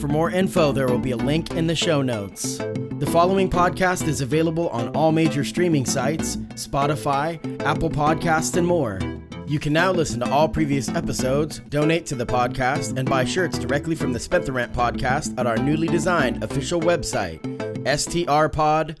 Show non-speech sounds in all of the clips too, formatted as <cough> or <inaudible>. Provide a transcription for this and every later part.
For more info, there will be a link in the show notes. The following podcast is available on all major streaming sites Spotify, Apple Podcasts, and more. You can now listen to all previous episodes, donate to the podcast, and buy shirts directly from the Spent the Rent podcast at our newly designed official website, strpod.com.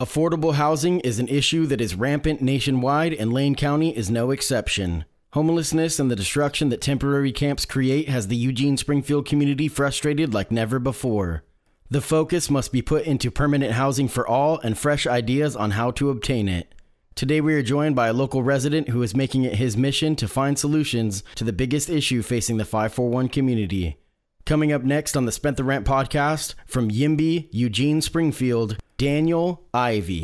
Affordable housing is an issue that is rampant nationwide, and Lane County is no exception. Homelessness and the destruction that temporary camps create has the Eugene Springfield community frustrated like never before. The focus must be put into permanent housing for all and fresh ideas on how to obtain it. Today, we are joined by a local resident who is making it his mission to find solutions to the biggest issue facing the 541 community. Coming up next on the Spent the Rent podcast from Yimby, Eugene Springfield, Daniel Ivy.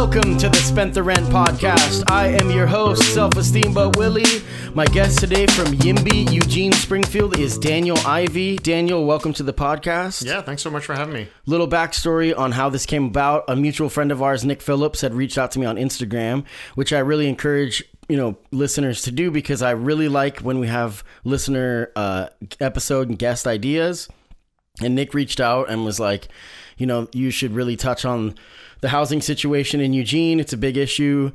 Welcome to the Spent the Rent podcast. I am your host, Self Esteem But Willie. My guest today from Yimby, Eugene Springfield is Daniel Ivy. Daniel, welcome to the podcast. Yeah, thanks so much for having me. Little backstory on how this came about. A mutual friend of ours, Nick Phillips, had reached out to me on Instagram, which I really encourage you know listeners to do because I really like when we have listener uh, episode and guest ideas. And Nick reached out and was like, you know, you should really touch on the housing situation in Eugene. It's a big issue.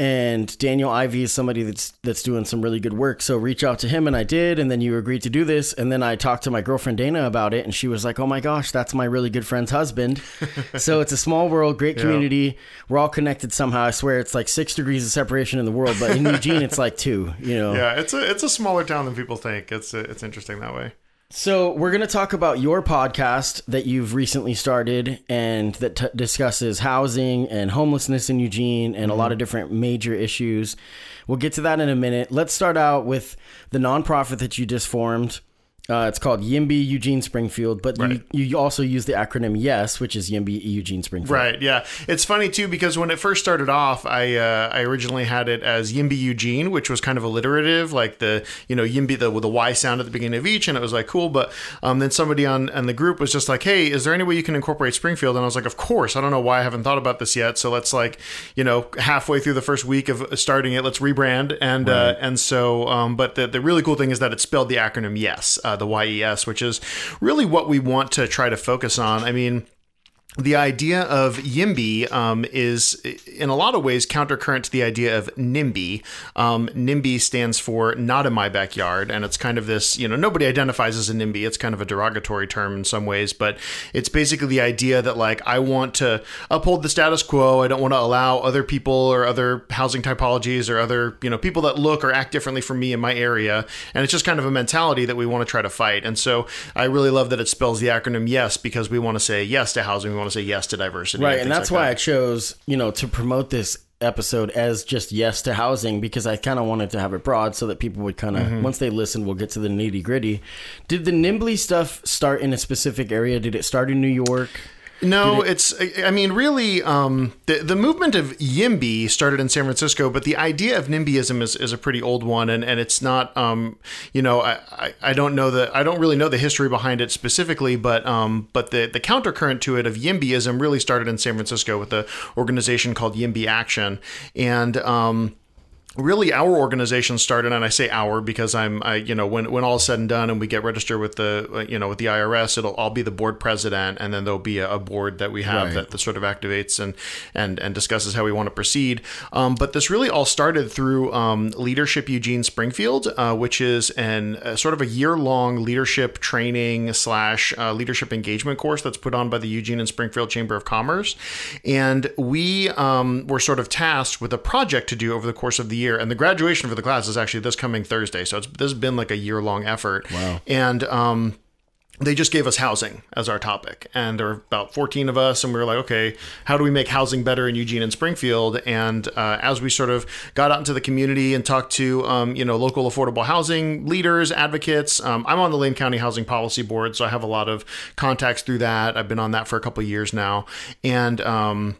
And Daniel Ivy is somebody that's that's doing some really good work. So reach out to him and I did, and then you agreed to do this. And then I talked to my girlfriend Dana about it, and she was like, Oh my gosh, that's my really good friend's husband. <laughs> so it's a small world, great community. We're all connected somehow. I swear it's like six degrees of separation in the world, but in Eugene it's like two, you know. <laughs> Yeah, it's a it's a smaller town than people think. It's it's interesting that way. So, we're going to talk about your podcast that you've recently started and that t- discusses housing and homelessness in Eugene and a lot of mm-hmm. different major issues. We'll get to that in a minute. Let's start out with the nonprofit that you just formed. Uh, it's called Yimby Eugene Springfield, but Right. you, you also use the acronym YES, which is Yimby Eugene Springfield. Right. Yeah. It's funny too because when it first started off, I uh, I originally had it as Yimby Eugene, which was kind of alliterative, like the you know Yimby the with the Y sound at the beginning of each, and it was like cool. But um, then somebody on on the group was just like, hey, is there any way you can incorporate Springfield? And I was like, of course. I don't know why I haven't thought about this yet. So let's like you know halfway through the first week of starting it, let's rebrand and uh, and so um, but the the really cool thing is that it spelled the acronym Yes, uh, the Y E S, which is really what we want to try to focus on. I mean the idea of YIMBY um, is, in a lot of ways, countercurrent to the idea of NIMBY. Um, NIMBY stands for not in my backyard, and it's kind of this, you know, nobody identifies as a NIMBY. It's kind of a derogatory term in some ways, but it's basically the idea that, like, I want to uphold the status quo. I don't want to allow other people or other housing typologies or other, you know, people that look or act differently from me in my area. And it's just kind of a mentality that we want to try to fight. And so I really love that it spells the acronym YES because we want to say yes to housing. We want to say yes to diversity. Right, and things that's like why I chose, you know, to promote this episode as just yes to housing because I kind of wanted to have it broad so that people would kind of Mm-hmm. once they listen, we'll get to the nitty gritty. Did the NIMBY stuff start in a specific area? Did it start in New York? No, it's. I mean, really, um, the the movement of YIMBY started in San Francisco, but the idea of NIMBYism is, is a pretty old one, and, and it's not. Um, you know, I, I, I don't know the I don't really know the history behind it specifically, but um, but the the countercurrent to it of YIMBYism really started in San Francisco with an organization called YIMBY Action, and um, really our organization started and i say our because i'm I, you know when, when all is said and done and we get registered with the uh, you know with the irs it'll i'll be the board president and then there'll be a, a board that we have Right. that, that sort of activates and and and discusses how we want to proceed um, but this really all started through um, leadership eugene springfield uh, which is an uh, sort of a year-long leadership training slash uh, leadership engagement course that's put on by the eugene and springfield chamber of commerce and we um, were sort of tasked with a project to do over the course of the year and the graduation for the class is actually this coming thursday so it's this has been like a year long effort. Wow. and um they just gave us housing as our topic and there were about 14 of us and we were like okay how do we make housing better in eugene and springfield? And uh, as we sort of got out into the community and talked to um, you know local affordable housing leaders advocates um, i'm on the lane county housing policy board so i have a lot of contacts through that. I've been on that for a couple of years now. And um,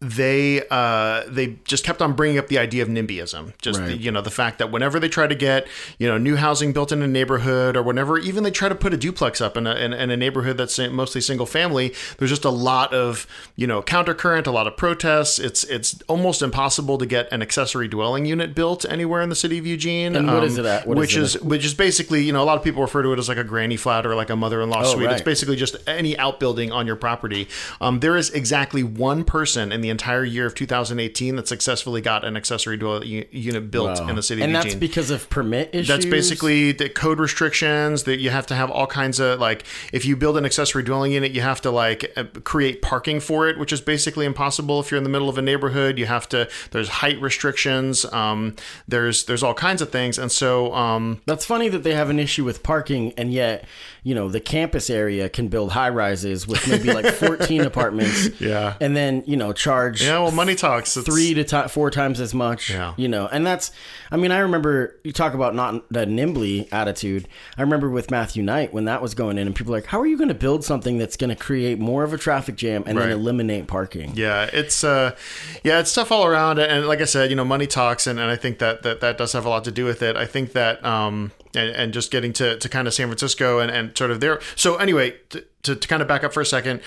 they uh, they just kept on bringing up the idea of NIMBYism, just Right. the, you know the fact that whenever they try to get you know new housing built in a neighborhood, or whenever even they try to put a duplex up in a, in, in a neighborhood that's mostly single family, there's just a lot of you know countercurrent, a lot of protests. It's it's almost impossible to get an accessory dwelling unit built anywhere in the city of Eugene. And what is it at? What is which is at? which is basically you know a lot of people refer to it as like a granny flat or like a mother-in-law suite. It's basically just any outbuilding on your property. Um, there is exactly one person in the entire year of 2018 that successfully got an accessory dwelling u- unit built in the city and of that's because of permit issues. That's basically the code restrictions that you have to have all kinds of like if you build an accessory dwelling unit, you have to like uh, create parking for it, which is basically impossible if you're in the middle of a neighborhood. You have to there's height restrictions. Um, there's there's all kinds of things, and so um, That's funny that they have an issue with parking, and yet, you know, the campus area can build high rises with maybe like <laughs> 14 apartments. Yeah. And then, you know, charge yeah, well, money talks. It's, three to ti four times as much. Yeah. You know, and that's, I mean, I remember you talk about not the NIMBY attitude. I remember with Matthew Knight when that was going in, and people were like, how are you going to build something that's going to create more of a traffic jam and Right. then eliminate parking? Yeah, it's uh, yeah, it's tough all around, and like I said, you know, money talks, and, and I think that, that that does have a lot to do with it. I think that um, and, and just getting to, to kind of San Francisco and, and sort of there. So anyway, to, to, to kind of back up for a second,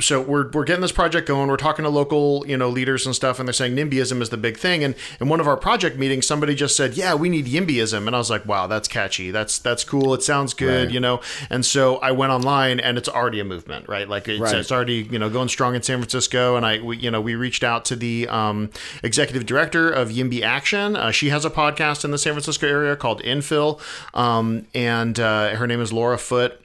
so we're we're getting this project going. We're talking to local you know leaders and stuff, and they're saying NIMBYism is the big thing. And in one of our project meetings, somebody just said, "Yeah, we need YIMBYism," and I was like, "Wow, that's catchy. That's that's cool. It sounds good, Right. you know." And so I went online, and it's already a movement, right? Like it's, Right. it's already you know going strong in San Francisco, and I we, you know we reached out to the um, executive director of Yimby Action. Uh, she has a podcast in the San Francisco area called Infill, um, and uh, her name is Laura Foote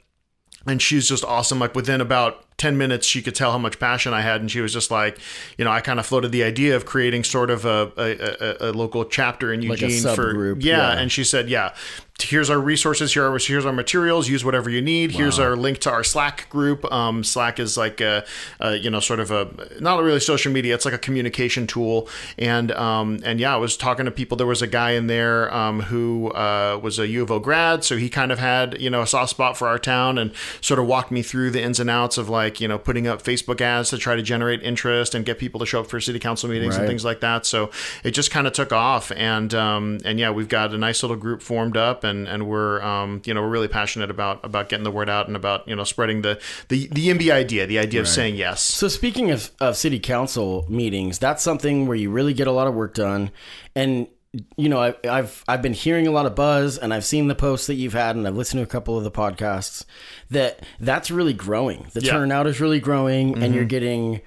and she's just awesome. Like within about 10 minutes, she could tell how much passion I had. And she was just like, you know, I kind of floated the idea of creating sort of a, a, a, a local chapter in Like Eugene for, yeah. yeah. And she said, yeah, here's our resources. Here are, here's our materials. Use whatever you need. Here's our link to our Slack group. Um, Slack is like a, a, you know, sort of a, not really social media. It's like a communication tool. And, um, and yeah, I was talking to people. There was a guy in there, um, who, uh, was a U of O grad. So he kind of had, you know, a soft spot for our town and sort of walked me through the ins and outs of like, you know, putting up Facebook ads to try to generate interest and get people to show up for city council meetings and things like that. So it just kind of took off. And, um, and yeah, we've got a nice little group formed up and, and we're, um, you know, we're really passionate about, about getting the word out and about, you know, spreading the, the, the IMBY idea, the idea of saying yes. So speaking of, of city council meetings, that's something where you really get a lot of work done, and you know I, I've I've been hearing a lot of buzz, and I've seen the posts that you've had, and I've listened to a couple of the podcasts. That that's really growing. The Yeah. turnout is really growing, and you're getting,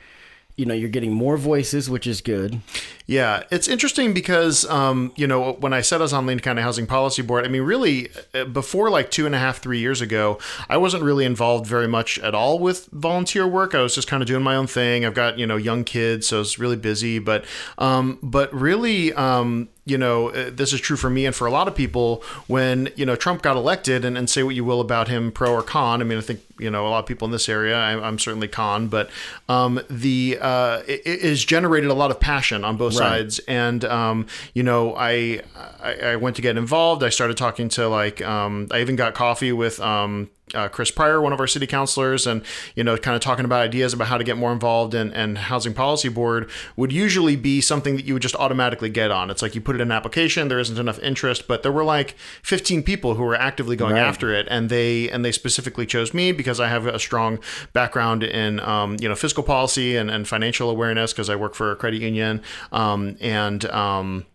you know, you're getting more voices, which is good. Yeah, it's interesting because, um, you know, when I said I was on Lane County Housing Policy Board, I mean, really, uh, before like two and a half, three years ago, I wasn't really involved very much at all with volunteer work. I was just kind of doing my own thing. I've got, you know, young kids, so it's really busy. But, um, but really, um, you know, uh, this is true for me and for a lot of people when, you know, Trump got elected and, and say what you will about him, pro or con. I mean, I think, you know, a lot of people in this area, I, I'm certainly con, but um, the, uh, it, it has generated a lot of passion on both sides. And, um, you know, I, I, I went to get involved. I started talking to like, um, I even got coffee with, um, uh, Chris Pryor, one of our city councilors, and you know, kind of talking about ideas about how to get more involved. And, and housing policy board would usually be something that you would just automatically get on. It's like you put it in an application, there isn't enough interest, but there were like 15 people who were actively going Right. after it, and they and they specifically chose me because I have a strong background in um, you know fiscal policy and, and financial awareness because I work for a credit union, um, and um,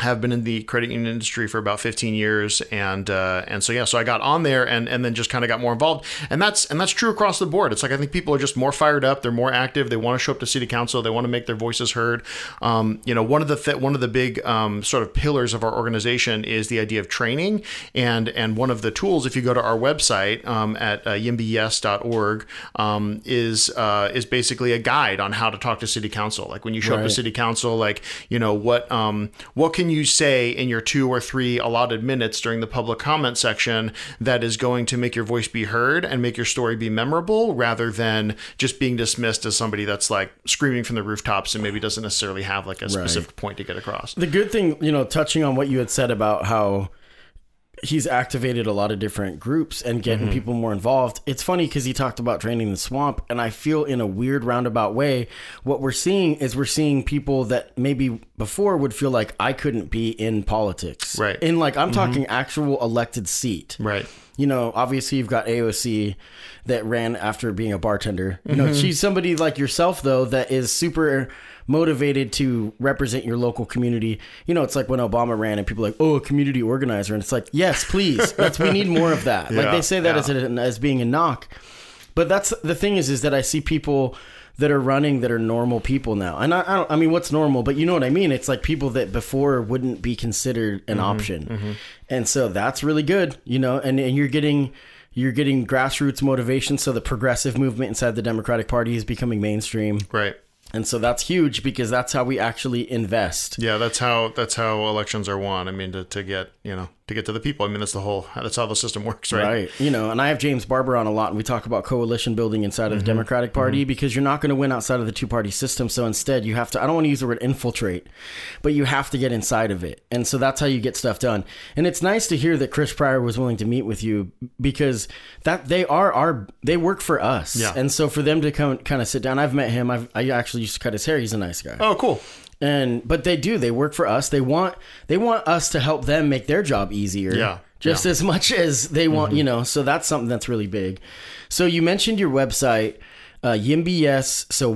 have been in the credit union industry for about 15 years and uh, and so yeah so I got on there and and then just kind of got more involved. And that's and that's true across the board. It's like I think people are just more fired up they're more active they want to show up to city council they want to make their voices heard. Um, you know one of the th- one of the big um, sort of pillars of our organization is the idea of training and and one of the tools if you go to our website um, at uh, yimbyes.org um, is uh, is basically a guide on how to talk to city council. Like when you show up to city council like you know what um what can can you say in your two or three allotted minutes during the public comment section that is going to make your voice be heard and make your story be memorable rather than just being dismissed as somebody that's like screaming from the rooftops and maybe doesn't necessarily have like a specific point to get across. The good thing, you know, touching on what you had said about how he's activated a lot of different groups and getting mm-hmm. people more involved. It's funny because he talked about draining the swamp, and I feel in a weird roundabout way, what we're seeing is we're seeing people that maybe before would feel like I couldn't be in politics. Right. In like, I'm mm-hmm. talking actual elected seat. Right. You know, obviously you've got AOC that ran after being a bartender. You know, mm-hmm. she's somebody like yourself though that is super motivated to represent your local community. You know, it's like when Obama ran and people are like, "Oh, a community organizer." And it's like, "Yes, please. That's we need more of that." like they say that yeah. as a, as being a knock. But that's the thing is is that I see people that are running that are normal people now. And I, I don't I mean what's normal, but you know what I mean? It's like people that before wouldn't be considered an Mm-hmm, option. And so that's really good, you know, and, and you're getting you're getting grassroots motivation so the progressive movement inside the Democratic Party is becoming mainstream. Right. And so that's huge because that's how we actually invest. Yeah, that's how that's how elections are won. I mean, to, to get you know to get to the people. I mean, that's the whole that's how the system works, right? Right. You know, and I have James Barber on a lot, and we talk about coalition building inside of the mm-hmm. Democratic mm-hmm. Party because you're not going to win outside of the two party system. So instead, you have to, I don't want to use the word infiltrate, but you have to get inside of it. And so that's how you get stuff done. And it's nice to hear that Chris Pryor was willing to meet with you because that they are our, they work for us. Yeah. And so for them to come kind of sit down, I've met him. I've, I actually used to cut his hair. He's a nice guy Oh, cool. And but they do they work for us they want they want us to help them make their job easier. Yeah, just yeah. as much as they want mm-hmm. you know so that's something that's really big. So you mentioned your website uh so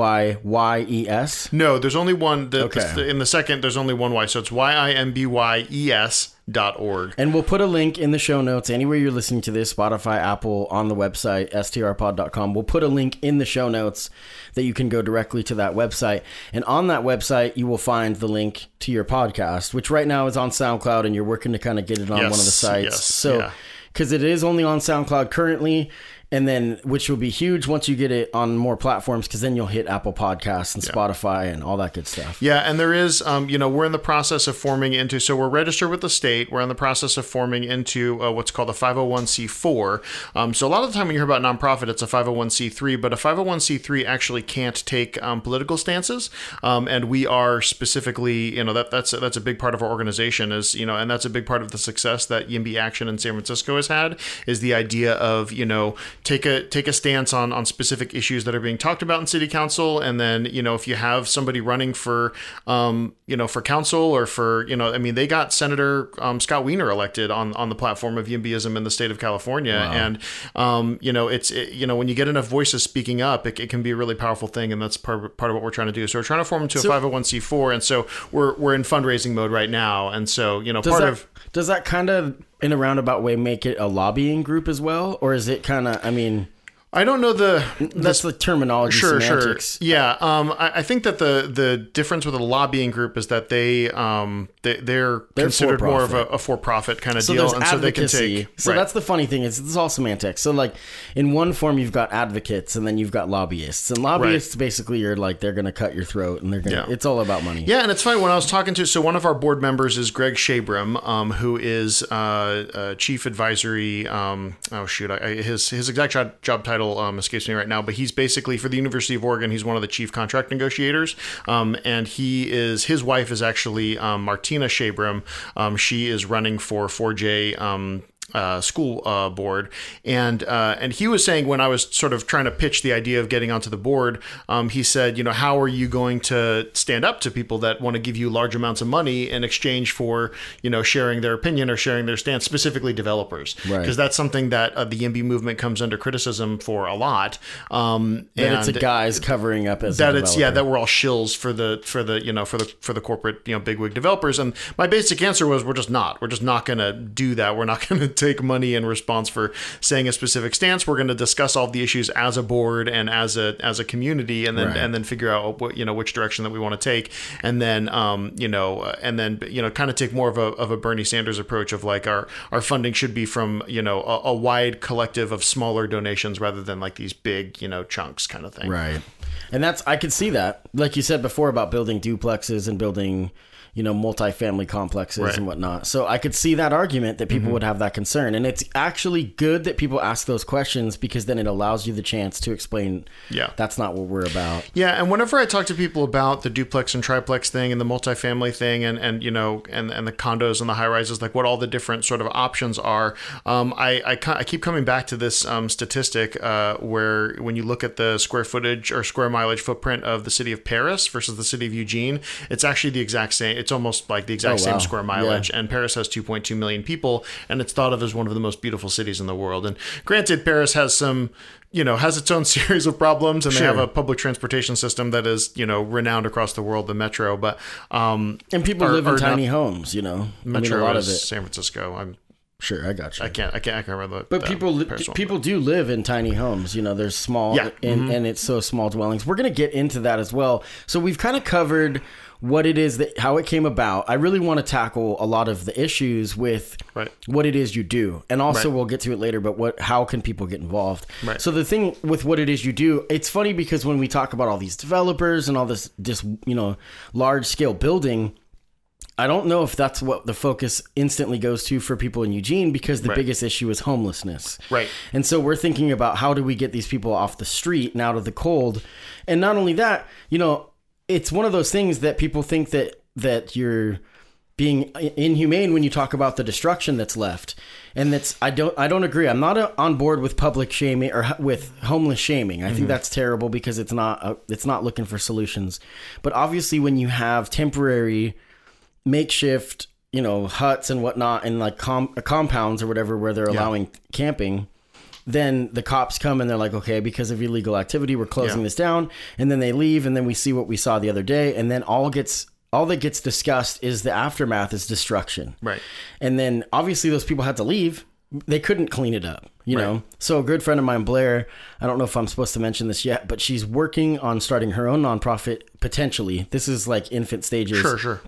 y-i-m-b-y-y-e-s No, there's only one. The, Okay. the- in the second, there's only one Y, so it's y i m b y e s dot org. and we'll put a link in the show notes anywhere you're listening to this spotify apple on the website strpod.com we'll put a link in the show notes that you can go directly to that website and on that website you will find the link to your podcast which right now is on soundcloud and you're working to kind of get it on Yes, one of the sites yes, so yeah. because it is only on soundcloud currently and then which will be huge once you get it on more platforms because then you'll hit apple podcasts and spotify and all that good stuff Yeah, and there is, um, you know, we're in the process of forming into, so we're registered with the state. We're in the process of forming into uh, what's called a 501c4. Um, so a lot of the time when you hear about nonprofit, it's a 501c3, but a 501c3 actually can't take um, political stances. Um, and we are specifically, you know, that that's that's a big part of our organization is, you know, and that's a big part of the success that YIMBY Action in San Francisco has had is the idea of, you know, take a take a stance on on specific issues that are being talked about in city council, and then you know if you have somebody running for, um, you know, for council or for you know, I mean, they got Senator um, Scott Wiener elected on on the platform of YIMBYism in the state of California, and um, you know, it's it, you know when you get enough voices speaking up, it, it can be a really powerful thing, and that's part part of what we're trying to do. So we're trying to form into a 501c4, and so we're we're in fundraising mode right now, and so you know part that, of does that kind of in a roundabout way make it a lobbying group as well? Or is it kind of i mean I don't know the that's the terminology sure, semantics. sure, yeah. Um, I, I think that the the difference with a lobbying group is that they um they, they're, considered more of a, a for profit kind of So deal, and so they can take. So right. that's the funny thing is it's all semantics. So like in one form you've got advocates and then you've got lobbyists. And lobbyists basically you're like they're gonna cut your throat and they're gonna Yeah. it's all about money. Yeah, and it's funny when I was talking to so one of our board members is Greg Shabram, um, who is uh, uh, chief advisory. Um, oh shoot, I, I, his his exact job, job title um, escapes me right now, but he's basically for the University of Oregon. He's one of the chief contract negotiators, um, and he is his wife is actually um, Martina Shabram. Um, she is running for 4J. Uh, school uh, board, and uh, and he was saying when I was sort of trying to pitch the idea of getting onto the board, um, he said, you know, how are you going to stand up to people that want to give you large amounts of money in exchange for you know sharing their opinion or sharing their stance, specifically developers, Right. because that's something that uh, the YIMBY movement comes under criticism for a lot. Um, That it's a guys covering up as that it's yeah that we're all shills for the for the you know for the for the corporate you know bigwig developers. And my basic answer was we're just not. We're just not going to do that. We're not <laughs> going to take money in response for saying a specific stance we're going to discuss all the issues as a board and as a as a community and then Right. and then figure out what you know which direction that we want to take and then um you know uh, and then you know kind of take more of a of a Bernie Sanders approach of like our our funding should be from you know a, a wide collective of smaller donations rather than like these big you know chunks kind of thing Right. And that's I could see that. Like you said before about building duplexes and building you know, multifamily complexes Right. and whatnot. So I could see that argument that people would have that concern. And it's actually good that people ask those questions because then it allows you the chance to explain Yeah. that's not what we're about. Yeah, and whenever I talk to people about the duplex and triplex thing and the multifamily thing and, and you know and, and the condos and the high rises, like what all the different sort of options are, um, I, I I keep coming back to this um, statistic uh, where when you look at the square footage or square mileage footprint of the city of Paris versus the city of Eugene, it's actually the exact same. It's almost like the exact Oh, same wow. square mileage. And Paris has 2.2 million people, and it's thought of as one of the most beautiful cities in the world. And granted, Paris has some you know has its own <laughs> series of problems and they have a public transportation system that is you know renowned across the world the metro but um And people Or- live in or not- tiny homes, you know. I mean, a lot is of it. san francisco i'm Sure, I got you. i can't i can't i can't remember the, But people li- one. people do live in tiny homes. You know, there's small Yeah. Mm-hmm. and, and it's so small dwellings. We're gonna get into that as well. So we've kind of covered what it is that how it came about. I really want to tackle a lot of the issues with Right. what it is you do, and also Right. we'll get to it later. But what how can people get involved? Right. So the thing with what it is you do, it's funny because when we talk about all these developers and all this this you know large scale building. I don't know if that's what the focus instantly goes to for people in Eugene because the Right. biggest issue is homelessness. Right. And so we're thinking about how do we get these people off the street and out of the cold. And not only that, you know, it's one of those things that people think that that you're being inhumane when you talk about the destruction that's left. And that's I don't I don't agree. I'm not uh on board with public shaming or with homeless shaming. I think that's terrible because it's not uh, it's not looking for solutions. But obviously when you have temporary makeshift, you know, huts and whatnot, and like com- uh, compounds or whatever where they're allowing camping. Then the cops come and they're like, okay, because of illegal activity, we're closing Yeah. this down. And then they leave, and then we see what we saw the other day, and then all gets all that gets discussed is the aftermath is destruction. Right. And then obviously those people had to leave. They couldn't clean it up, you Right. know. So a good friend of mine, Blair, I don't know if I'm supposed to mention this yet, but she's working on starting her own nonprofit potentially. This is like infant stages sure sure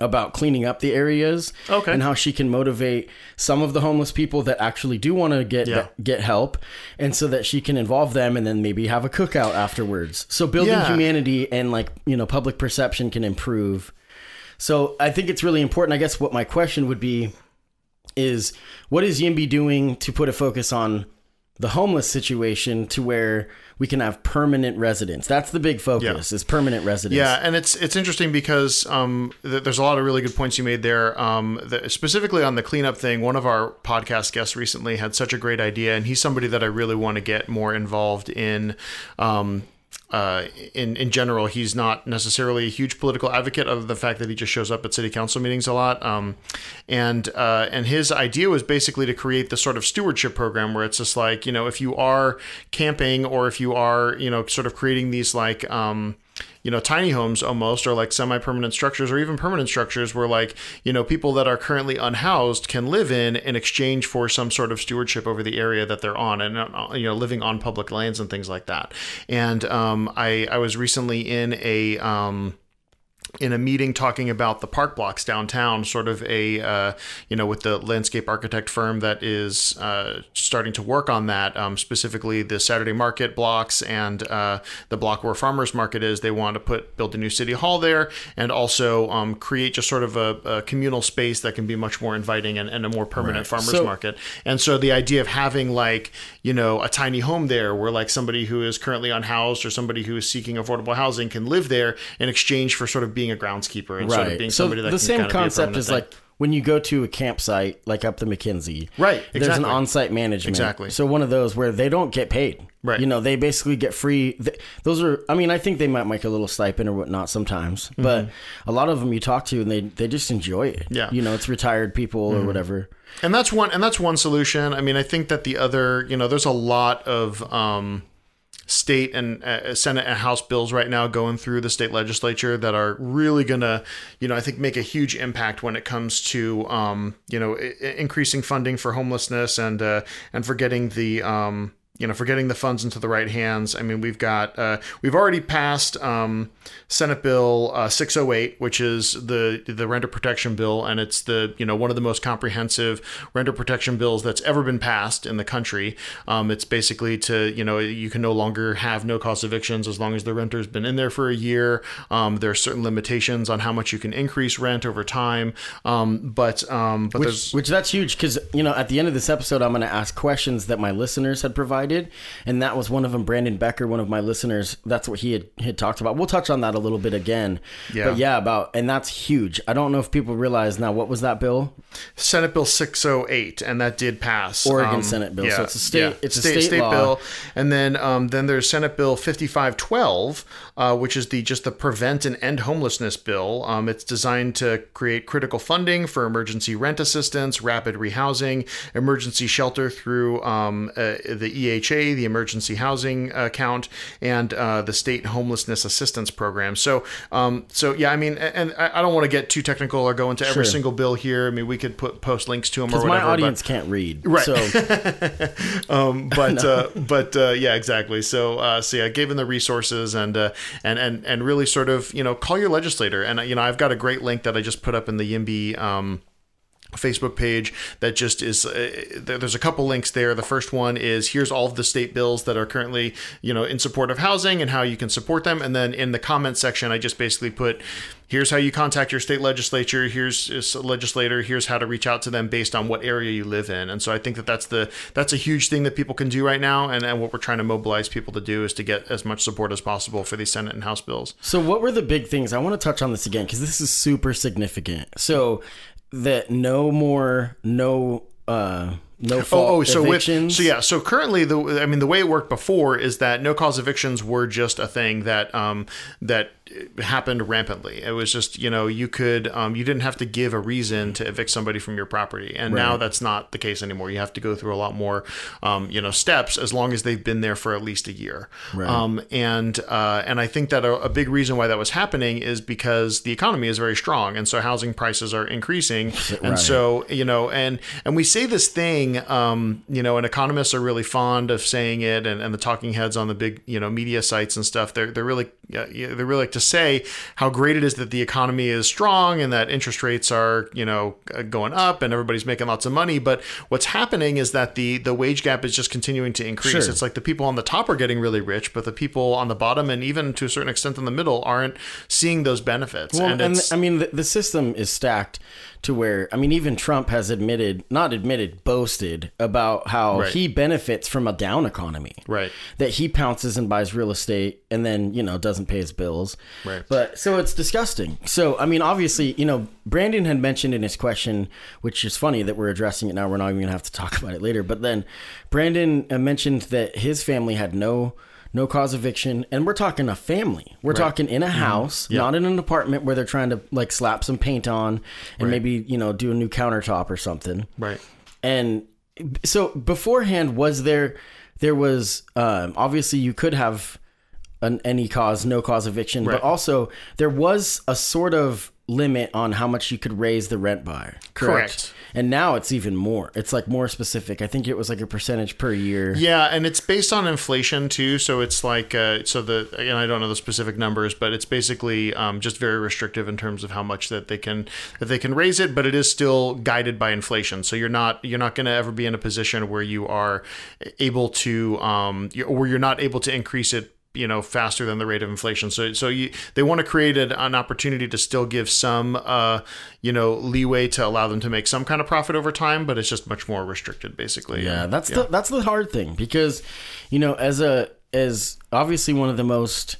about cleaning up the areas Okay. and how she can motivate some of the homeless people that actually do want to get Yeah. get help and so that she can involve them and then maybe have a cookout afterwards so building Yeah. humanity and like you know public perception can improve so i think it's really important i guess what my question would be is what is yimby doing to put a focus on the homeless situation to where we can have permanent residents that's the big focus is permanent residents Yeah, and it's it's interesting because um, th- there's a lot of really good points you made there. Um, the, specifically on the cleanup thing, one of our podcast guests recently had such a great idea, and he's somebody that I really want to get more involved in. Um, uh, in in general, he's not necessarily a huge political advocate, other than the fact that he just shows up at city council meetings a lot. Um, and uh, and his idea was basically to create this sort of stewardship program where it's just like you know if you are camping or if you are you know sort of creating these like um, you know tiny homes almost or like semi-permanent structures or even permanent structures where like you know people that are currently unhoused can live in in exchange for some sort of stewardship over the area that they're on and uh, you know living on public lands and things like that. And um, I I was recently in a um, in a meeting talking about the park blocks downtown, sort of a uh, you know with the landscape architect firm that is uh, starting to work on that, um, specifically the Saturday Market blocks and uh, the block where Farmers Market is. They want to put build a new city hall there and also um, create just sort of a, a communal space that can be much more inviting and, and a more permanent farmers So- market. And so the idea of having like you know a tiny home there where like somebody who is currently unhoused or somebody who is seeking affordable housing can live there in exchange for sort of being a groundskeeper and sort of being so somebody that the same kind of be a concept is thing. like when you go to a campsite, like up the McKenzie, Right, There's an exactly. on-site management, Exactly. So one of those where they don't get paid, Right. You know, they basically get free. th- Those are, I mean, I think they might make a little stipend or whatnot sometimes, but a lot of them you talk to and they they just enjoy it. Mm-hmm. Yeah. Mm-hmm. you know, it's retired people or whatever. and that's one and that's one solution i mean i think that the other you know there's a lot of um state and uh, senate and house bills right now going through the state legislature that are really gonna you know i think make a huge impact when it comes to um you know I- increasing funding for homelessness and uh and for getting the um you know, for getting the funds into the right hands. I mean, we've got uh, we've already passed um, Senate Bill uh, 608, which is the the renter protection bill, and it's the you know one of the most comprehensive renter protection bills that's ever been passed in the country. Um, it's basically to you know you can no longer have no cost evictions as long as the renter's been in there for a year. Um, there are certain limitations on how much you can increase rent over time, um, but um, but which, there's which that's huge because you know at the end of this episode i'm going to ask questions that my listeners had provided and that was one of them brandon becker one of my listeners that's what he had, had talked about we'll touch on that a little bit again Yeah. but yeah about and that's huge i don't know if people realize now what was that bill Senate Bill 608, and that did pass. Oregon Senate bill. So it's a state- it's a state law. bill, and then um, then there's Senate Bill 5512, uh, which is the just the prevent and end homelessness bill. Um, it's designed to create critical funding for emergency rent assistance, rapid rehousing, emergency shelter through um, uh, the EHA, the Emergency Housing Account, and uh, the State Homelessness Assistance Program. So, um, so yeah, I mean, and I I don't want to get too technical or go into every Sure. single bill here. I mean, we could put post links to them or whatever. my but- audience can't read Right. so <laughs> um, but <laughs> uh, but uh, yeah, exactly. So uh, so yeah, gave them the resources and uh, and and and really sort of you know call your legislator. And you know I've got a great link that I just put up in the YIMBY. Um, Facebook page that just is uh, there's a couple links there. The first one is here's all of the state bills that are currently you know in support of housing and how you can support them. And then in the comment section, I just basically put here's how you contact your state legislature. Here's a legislator. Here's how to reach out to them based on what area you live in. And so I think that that's the that's a huge thing that people can do right now. And, and what we're trying to mobilize people to do is to get as much support as possible for these Senate and House bills. So what were the big things? I want to touch on this again because this is super significant. So that no more no uh no fault Oh, oh, so with so yeah, so currently the I mean the way it worked before is that no cause evictions were just a thing that um that happened rampantly. It was just you know you could um you didn't have to give a reason to evict somebody from your property, and now that's not the case anymore. You have to go through a lot more um you know steps as long as they've been there for at least a year. Right. Um and uh and I think that a, a big reason why that was happening is because the economy is very strong, and so housing prices are increasing, <laughs> and Right. so you know and and we say this thing um you know and economists are really fond of saying it and, and the talking heads on the big you know media sites and stuff they're, they're really uh, yeah, they really to say how great it is that the economy is strong and that interest rates are you know uh, going up and everybody's making lots of money but what's happening is that the the wage gap is just continuing to increase Sure. it's like the people on the top are getting really rich but the people on the bottom and even to a certain extent in the middle aren't seeing those benefits Well, and and, I mean, the, the system is stacked to where I mean, even Trump has admitted, not admitted, boasted about how Right. he benefits from a down economy. Right. That he pounces and buys real estate and then you know doesn't pay his bills. Right. But so it's disgusting. So I mean, obviously, you know, Brandon had mentioned in his question, which is funny that we're addressing it now. We're not even gonna have to talk about it later. But then Brandon uh, mentioned that his family had no. No cause eviction, and we're talking a family. We're talking in a house, not in an apartment where they're trying to like slap some paint on and maybe you know do a new countertop or something. right And so beforehand, was there there was um, obviously you could have an any cause, no cause eviction, Right. but also there was a sort of limit on how much you could raise the rent by. Correct. Correct. And now it's even more. It's like more specific. I think it was like a percentage per year. Yeah, and it's based on inflation too. So it's like uh, so the again I don't know the specific numbers, but it's basically um, just very restrictive in terms of how much that they can that they can raise it. But it is still guided by inflation. So you're not you're not going to ever be in a position where you are able to um, or you're not able to increase it you know faster than the rate of inflation. So so you they want to create an, an opportunity to still give some uh you know leeway to allow them to make some kind of profit over time but it's just much more restricted basically. Yeah, that's the that's the hard thing because, you know, as a as obviously one of the most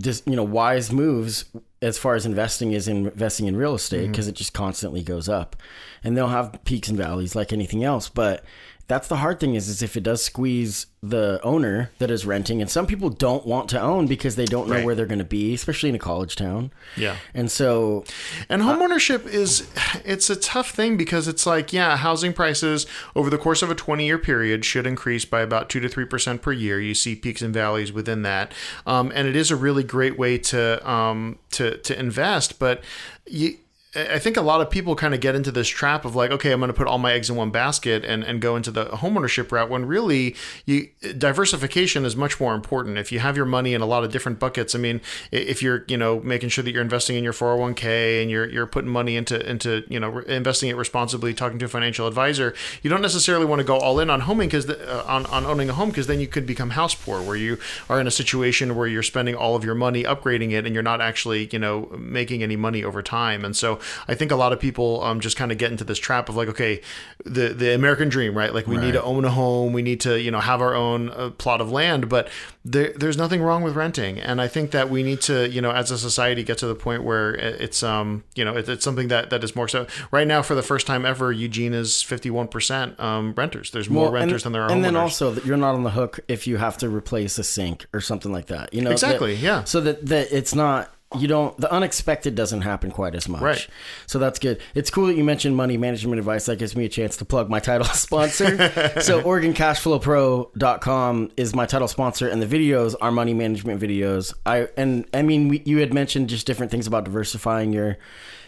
just you know wise moves as far as investing is in investing in real estate because it just constantly goes up, and they'll have peaks and valleys like anything else. But that's the hard thing is is if it does squeeze the owner that is renting, and some people don't want to own because they don't know Right. where they're going to be, especially in a college town. Yeah. and so And homeownership is it's a tough thing because it's like, yeah, housing prices over the course of a 20-year period should increase by about 2 to 3% per year. You see peaks and valleys within that. Um, and it is a really great way to um, to to invest, but you I think a lot of people kind of get into this trap of like, okay, I'm going to put all my eggs in one basket and, and go into the homeownership route when really you diversification is much more important. If you have your money in a lot of different buckets, I mean, if you're, you know, making sure that you're investing in your 401k and you're, you're putting money into, into, you know, investing it responsibly, talking to a financial advisor, you don't necessarily want to go all in on homing because uh, on, on owning a home, because then you could become house poor where you are in a situation where you're spending all of your money upgrading it and you're not actually, you know, making any money over time. And so I think a lot of people um, just kind of get into this trap of like, okay, the the American dream, right? Like we right. need to own a home, we need to you know have our own uh, plot of land, but there, there's nothing wrong with renting, and I think that we need to you know as a society get to the point where it's um you know it, it's something that that is more so. Right now, for the first time ever, Eugene is 51 percent um, renters. There's more well, renters and, than there are. And then also that you're not on the hook if you have to replace a sink or something like that. You know exactly. That, yeah. So that that it's not you don't the unexpected doesn't happen quite as much. Right. So that's good. It's cool that you mentioned money management advice. That gives me a chance to plug my title <laughs> sponsor. So <laughs> oregoncashflowpro.com is my title sponsor and the videos are money management videos. I and i mean we, you had mentioned just different things about diversifying your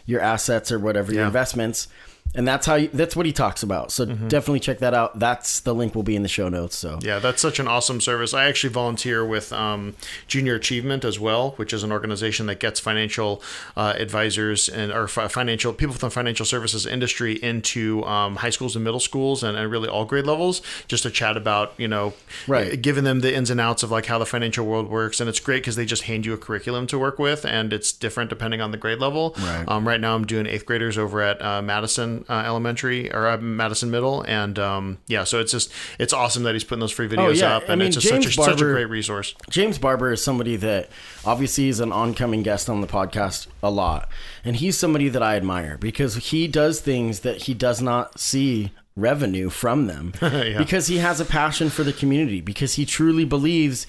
your assets or whatever your investments and that's how you, that's what he talks about. So mm-hmm. definitely check that out. That's the link will be in the show notes. So yeah, that's such an awesome service. I actually volunteer with um, Junior Achievement as well, which is an organization that gets financial uh, advisors and or financial people from the financial services industry into um, high schools and middle schools and, and, really all grade levels, just to chat about you know, right, giving them the ins and outs of like how the financial world works. And it's great because they just hand you a curriculum to work with, and it's different depending on the grade level. Right. Um, right now, I'm doing eighth graders over at uh, Madison uh, Elementary or uh, Madison Middle, and um, yeah, so it's just it's awesome that he's putting those free videos oh, yeah. up, and I mean, it's just such a, Barber, such a great resource. James Barber is somebody that obviously is an oncoming guest on the podcast a lot, and he's somebody that I admire because he does things that he does not see revenue from them <laughs> yeah. because he has a passion for the community because he truly believes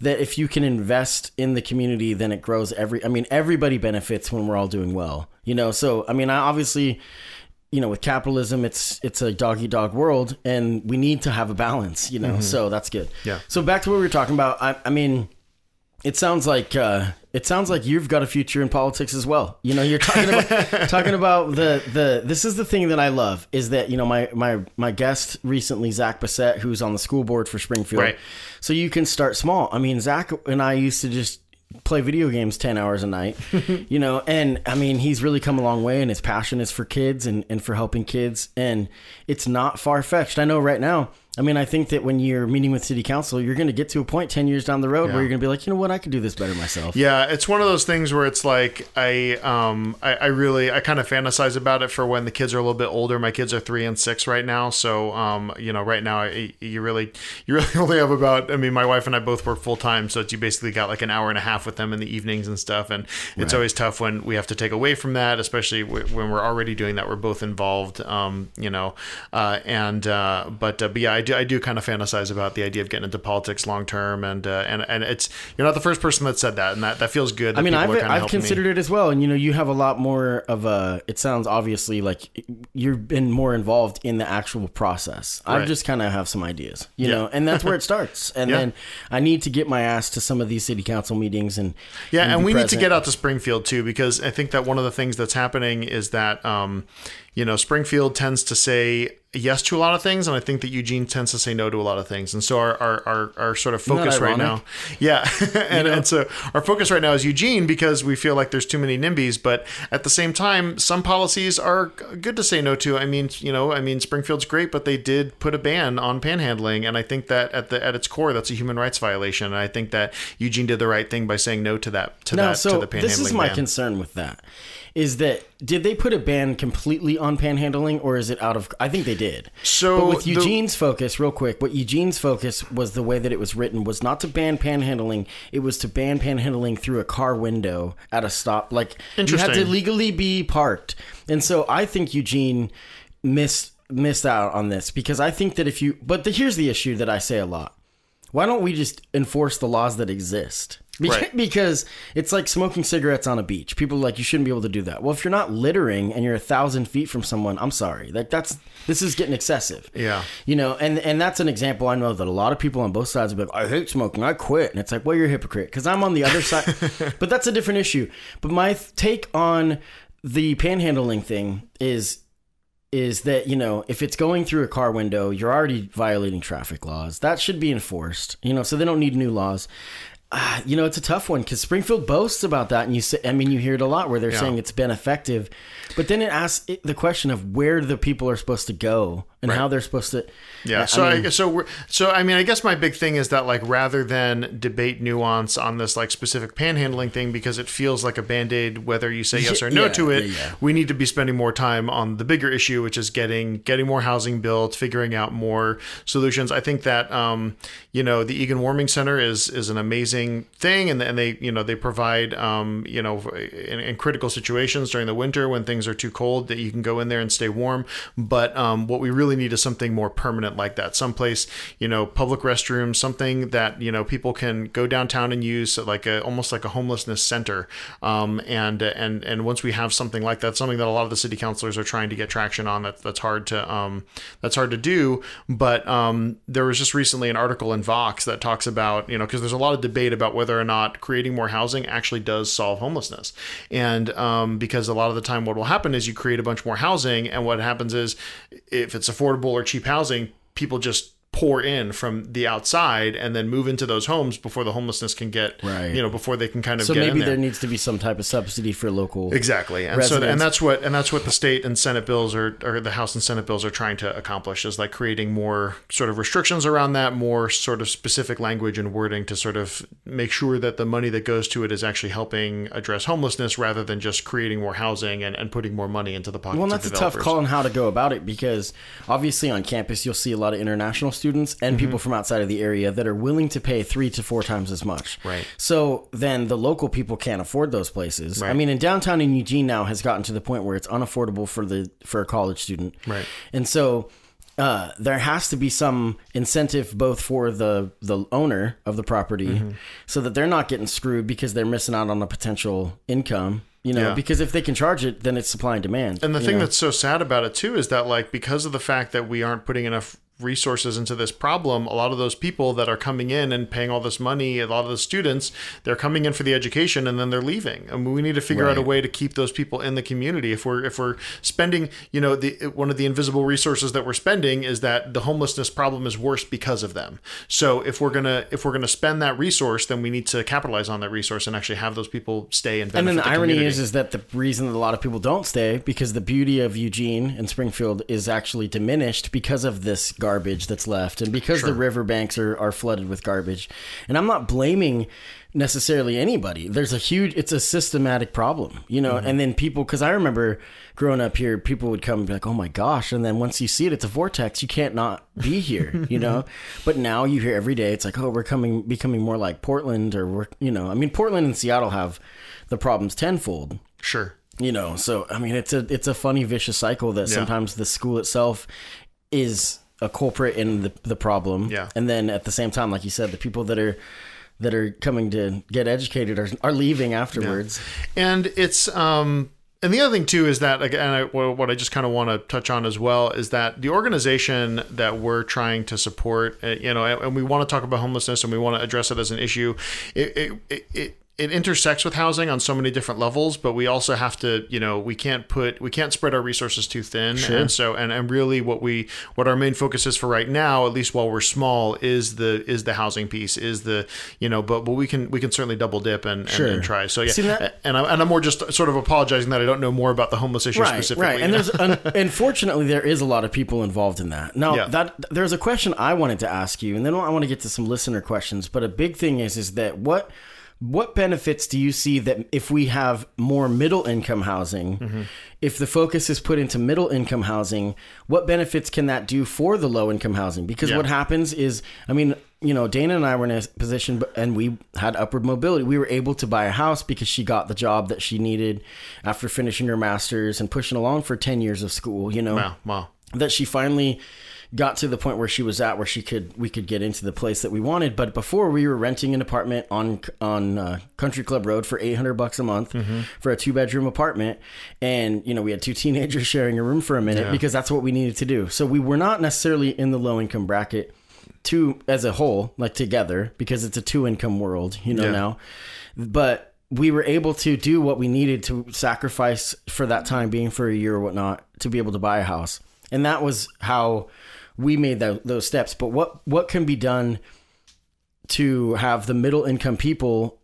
that if you can invest in the community then it grows every i mean everybody benefits when we're all doing well you know so i mean i obviously you know, with capitalism, it's it's a doggy dog world, and we need to have a balance. You know, mm-hmm. so that's good. Yeah. So back to what we were talking about. I, I mean, it sounds like uh, it sounds like you've got a future in politics as well. You know, you're talking about <laughs> talking about the the. This is the thing that I love is that you know my my my guest recently Zach Bassett, who's on the school board for Springfield. Right. So you can start small. I mean, Zach and I used to just play video games 10 hours a night <laughs> you know and i mean he's really come a long way and his passion is for kids and, and for helping kids and it's not far-fetched. I know right now I mean, I think that when you're meeting with city council, you're going to get to a point 10 years down the road yeah. where you're going to be like, you know what, I could do this better myself. Yeah, it's one of those things where it's like, I, um, I, I really, I kind of fantasize about it for when the kids are a little bit older. My kids are three and six right now. So, um, you know, right now you really, <laughs> you really only have about, I mean, my wife and I both work full time. So it's, you basically got like an hour and a half with them in the evenings and stuff. And it's right. always tough when we have to take away from that, especially when we're already doing that. We're both involved, um, you know, uh, and, uh, but, uh, but yeah, I do, I do kind of fantasize about the idea of getting into politics long term, and uh, and and it's you're not the first person that said that, and that that feels good. That I mean, I've I've considered me. it as well, and you know, you have a lot more of a. It sounds obviously like you've been more involved in the actual process. Right. I just kind of have some ideas, you yeah. know, and that's where it <laughs> starts. And yeah. then I need to get my ass to some of these city council meetings, and yeah, and, and we present. need to get out to Springfield too, because I think that one of the things that's happening is that. Um, you know, Springfield tends to say yes to a lot of things, and I think that Eugene tends to say no to a lot of things. And so our our, our, our sort of focus right now, <laughs> yeah, <laughs> and, and so our focus right now is Eugene because we feel like there's too many NIMBYs, but at the same time, some policies are good to say no to. I mean, you know, I mean, Springfield's great, but they did put a ban on panhandling, and I think that at the at its core, that's a human rights violation. And I think that Eugene did the right thing by saying no to that to no, that so to the panhandling. This is my ban. concern with that is that did they put a ban completely on panhandling or is it out of I think they did. So but with Eugene's the, focus, real quick, what Eugene's focus was the way that it was written was not to ban panhandling, it was to ban panhandling through a car window at a stop. Like you had to legally be parked. And so I think Eugene missed missed out on this because I think that if you but the, here's the issue that I say a lot. Why don't we just enforce the laws that exist? Right. <laughs> Because it's like smoking cigarettes on a beach. People are like, you shouldn't be able to do that. Well, if you're not littering and you're a thousand feet from someone, I'm sorry. Like that's this is getting excessive. Yeah. You know, and and that's an example I know that a lot of people on both sides will be like, I hate smoking, I quit. And it's like, well, you're a hypocrite because I'm on the other side. <laughs> but that's a different issue. But my take on the panhandling thing is is that you know if it's going through a car window you're already violating traffic laws that should be enforced you know so they don't need new laws uh, <sighs> you know it's a tough one because springfield boasts about that and you say i mean you hear it a lot where they're Yeah. saying it's been effective but then it asks the question of where the people are supposed to go and how they're supposed to Yeah. So I, so we're so I mean I guess my big thing is that like rather than debate nuance on this like specific panhandling thing because it feels like a band-aid whether you say yes or no Yeah, to it, yeah. we need to be spending more time on the bigger issue which is getting getting more housing built, figuring out more solutions. I think that um you know the Egan Warming Center is is an amazing thing and and they you know they provide um you know in, in critical situations during the winter when things are too cold that you can go in there and stay warm, but um what we really need is something more permanent like that. Someplace, you know, public restroom, something that, you know, people can go downtown and use like a almost like a homelessness center. Um, and and and once we have something like that, something that a lot of the city councilors are trying to get traction on that that's hard to um that's hard to do. But um there was just recently an article in Vox that talks about, you know, because there's a lot of debate about whether or not creating more housing actually does solve homelessness. And um because a lot of the time what will happen is you create a bunch more housing and what happens is if it's affordable or cheap housing, people just pour in from the outside and then move into those homes before the homelessness can get Right. you know before they can kind of so maybe there. there needs to be some type of subsidy for local Exactly, and so and that's what and that's what the state and Senate bills are, or the House and Senate bills are trying to accomplish is like creating more sort of restrictions around that, more sort of specific language and wording to sort of make sure that the money that goes to it is actually helping address homelessness rather than just creating more housing and, and putting more money into the pockets. Well, that's a tough call on how to go about it because obviously on campus you'll see a lot of international students and Mm-hmm. people from outside of the area that are willing to pay three to four times as much. Right. So then the local people can't afford those places. Right. I mean, in downtown in Eugene now has gotten to the point where it's unaffordable for the for a college student. Right. And so. Uh, there has to be some incentive both for the the owner of the property, Mm-hmm. so that they're not getting screwed because they're missing out on a potential income. You know, Yeah. because if they can charge it, then it's supply and demand. And the thing know? that's so sad about it too is that like because of the fact that we aren't putting enough resources into this problem, a lot of those people that are coming in and paying all this money, a lot of the students, they're coming in for the education and then they're leaving. Mean, we need to figure out a way to keep those people in the community. If we're if we're spending, you know, the one of the invisible resources that we're spending is that the homelessness problem is worse because of them. So if we're gonna if we're gonna spend that resource, then we need to capitalize on that resource and actually have those people stay and benefit And then the, the irony community. is, is that the reason that a lot of people don't stay because the beauty of Eugene and Springfield is actually diminished because of this garbage that's left, and because the riverbanks are are flooded with garbage. And I'm not blaming necessarily anybody. There's a huge, it's a systematic problem, you know. Mm-hmm. And then people, because I remember growing up here, people would come and be like, "Oh my gosh!" And then once you see it, it's a vortex. You can't not be here, you know. <laughs> But now you hear every day, it's like, "Oh, we're coming, becoming more like Portland," or we're, you know, I mean, Portland and Seattle have the problems tenfold sure. you know so i mean it's a it's a funny vicious cycle that sometimes the school itself is a culprit in the, the problem. Yeah. and then at the same time like you said the people that are that are coming to get educated are, are leaving afterwards. And it's um and the other thing too is that again I, what i just kind of want to touch on as well is that the organization that we're trying to support uh, you know and, and we want to talk about homelessness and we want to address it as an issue it it, it, it intersects with housing on so many different levels, but we also have to, you know, we can't put, we can't spread our resources too thin. And so, and, and really what we, what our main focus is for right now, at least while we're small, is the, is the housing piece, is the, you know, but, but we can, we can certainly double dip and, and, Sure. and try. So yeah. See, that- and, I'm, and I'm more just sort of apologizing that I don't know more about the homeless issue right specifically. right and there's <laughs> un, unfortunately there is a lot of people involved in that now Yeah. that there's a question i wanted to ask you and then i want to get to some listener questions but a big thing is is that what what benefits do you see that if we have more middle income housing Mm-hmm. if the focus is put into middle income housing what benefits can that do for the low income housing because Yeah. what happens is i mean you know dana and i were in a position and we had upward mobility we were able to buy a house because she got the job that she needed after finishing her masters and pushing along for 10 years of school you know wow. Wow. that she finally got to the point where she was at where she could we could get into the place that we wanted. But before we were renting an apartment on on uh, country club road for 800 bucks a month for a two bedroom apartment. And you know we had two teenagers sharing a room for a minute because that's what we needed to do. So we were not necessarily in the low income bracket two as a whole like together because it's a two income world you know Yeah. now. But we were able to do what we needed to sacrifice for that time being for a year or whatnot to be able to buy a house. And that was how we made tho- those steps. But what, what can be done to have the middle income people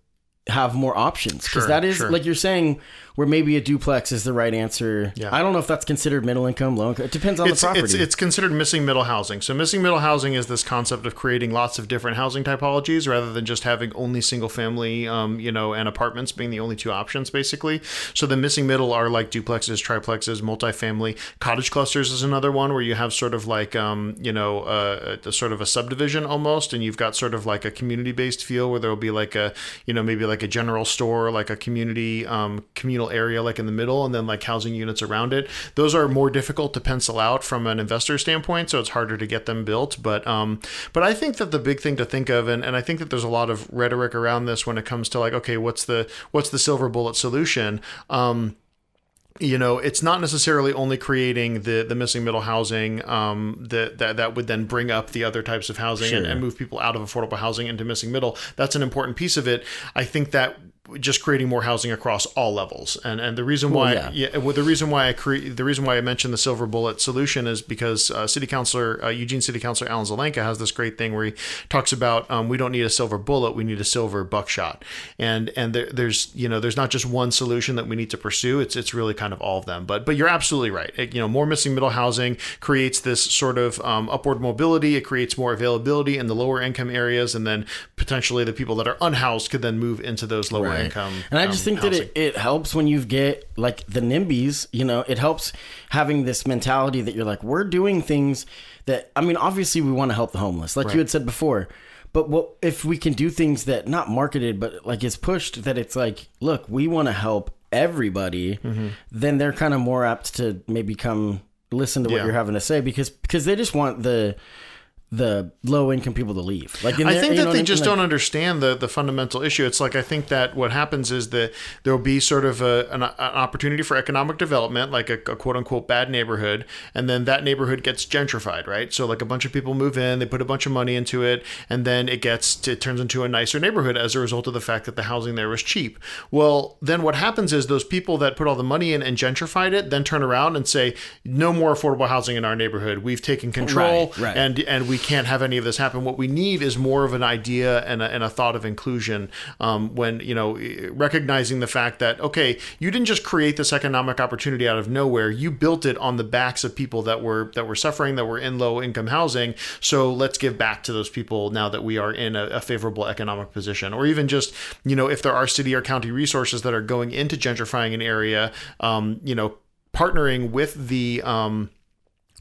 have more options? Because Sure, that is, sure. like you're saying, where maybe a duplex is the right answer. Yeah. I don't know if that's considered middle income, low income. It depends on it's, the property. it's it's considered missing middle housing. So missing middle housing is this concept of creating lots of different housing typologies rather than just having only single family, um, you know, and apartments being the only two options basically. So the missing middle are like duplexes, triplexes, multifamily. Cottage clusters is another one where you have sort of like um, you know, uh, a sort of a subdivision almost, and you've got sort of like a community based feel where there will be like a you know maybe like a general store, like a community um, communal area like in the middle, and then like housing units around it. Those are more difficult to pencil out from an investor standpoint, so it's harder to get them built. But um, but I think that the big thing to think of, and, and I think that there's a lot of rhetoric around this when it comes to like, okay, what's the what's the silver bullet solution? Um, you know, it's not necessarily only creating the the missing middle housing um, that that that would then bring up the other types of housing and, and move people out of affordable housing into missing middle. That's an important piece of it. I think that just creating more housing across all levels, and and the reason why yeah. yeah, well, the reason why I create the reason why I mentioned the silver bullet solution is because uh, City Councilor uh, Eugene City Councilor Alan Zelenka has this great thing where he talks about um, we don't need a silver bullet, we need a silver buckshot, and and there, there's you know there's not just one solution that we need to pursue. It's it's really kind of all of them. But but you're absolutely right. It- you know, more missing middle housing creates this sort of um, upward mobility. It creates more availability in the lower income areas, and then potentially the people that are unhoused could then move into those lower Right. Income. And I just um, think housing. that it, it helps when you get like the NIMBYs, you know, it helps having this mentality that you're like, we're doing things that, I mean, obviously we want to help the homeless, like Right. you had said before. But what if we can do things that not marketed, but like is pushed that it's like, look, we want to help everybody, Mm-hmm. then they're kind of more apt to maybe come listen to what Yeah. you're having to say because because they just want the the low income people to leave. Like in I think that they I mean? just Like- don't understand the the fundamental issue. It's like I think that what happens is that there will be sort of a, an, an opportunity for economic development, like a, a quote unquote bad neighborhood, and then that neighborhood gets gentrified, right? So like a bunch of people move in, they put a bunch of money into it, and then it gets to, it turns into a nicer neighborhood as a result of the fact that the housing there was cheap. Well, then what happens is those people that put all the money in and gentrified it then turn around and say, no more affordable housing in our neighborhood. We've taken control, Right, right. and and we can't have any of this happen. What we need is more of an idea and a, and a thought of inclusion. Um, when you know, recognizing the fact that okay, you didn't just create this economic opportunity out of nowhere. You built it on the backs of people that were that were suffering, that were in low income housing. So let's give back to those people now that we are in a, a favorable economic position, or even just you know, if there are city or county resources that are going into gentrifying an area, um, you know, partnering with the um,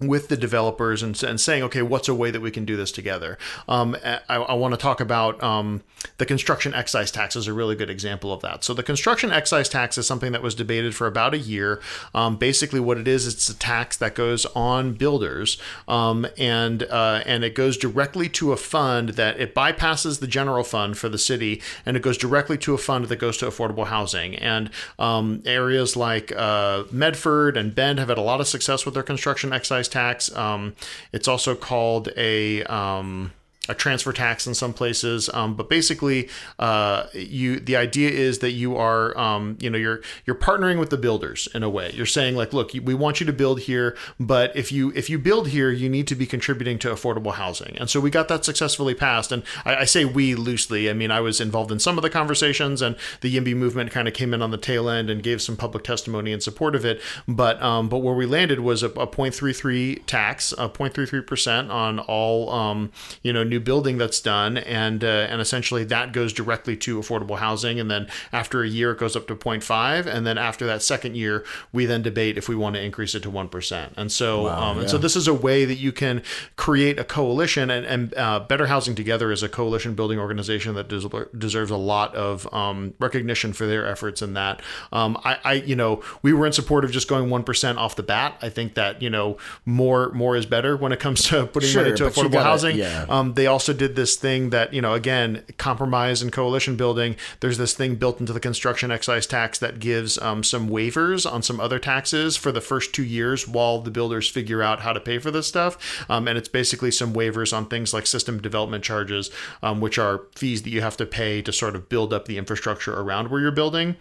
with the developers and, and saying, okay, what's a way that we can do this together? Um, I, I want to talk about um, the construction excise tax is a really good example of that. So the construction excise tax is something that was debated for about a year. Um, basically, what it is, it's a tax that goes on builders, um, and uh, and it goes directly to a fund that it bypasses the general fund for the city, and it goes directly to a fund that goes to affordable housing. And um, areas like uh, Medford and Bend have had a lot of success with their construction excise tax. Um, it's also called a um, a transfer tax in some places, um, but basically, uh, you the idea is that you are, um, you know, you're you're partnering with the builders in a way. You're saying like, look, we want you to build here, but if you if you build here, you need to be contributing to affordable housing. And so we got that successfully passed. And I, I say we loosely. I mean, I was involved in some of the conversations, and the YIMBY movement kind of came in on the tail end and gave some public testimony in support of it. But um, but where we landed was a, a 0.33 tax, a 0.33 percent on all um, you know new building that's done, and uh, and essentially that goes directly to affordable housing. And then after a year, it goes up to 0.5, and then after that second year, we then debate if we want to increase it to one percent. And so um, and so this is a way that you can create a coalition, and and uh, Better Housing Together is a coalition building organization that des- deserves a lot of um, recognition for their efforts in that. Um, I, I you know we were in support of just going one percent off the bat. I think that you know more more is better when it comes to putting Sure, money to affordable gotta- housing. yeah. Um, they also did this thing that you know again compromise and coalition building. There's this thing built into the construction excise tax that gives um, some waivers on some other taxes for the first two years while the builders figure out how to pay for this stuff. Um, and it's basically some waivers on things like system development charges, um, which are fees that you have to pay to sort of build up the infrastructure around where you're building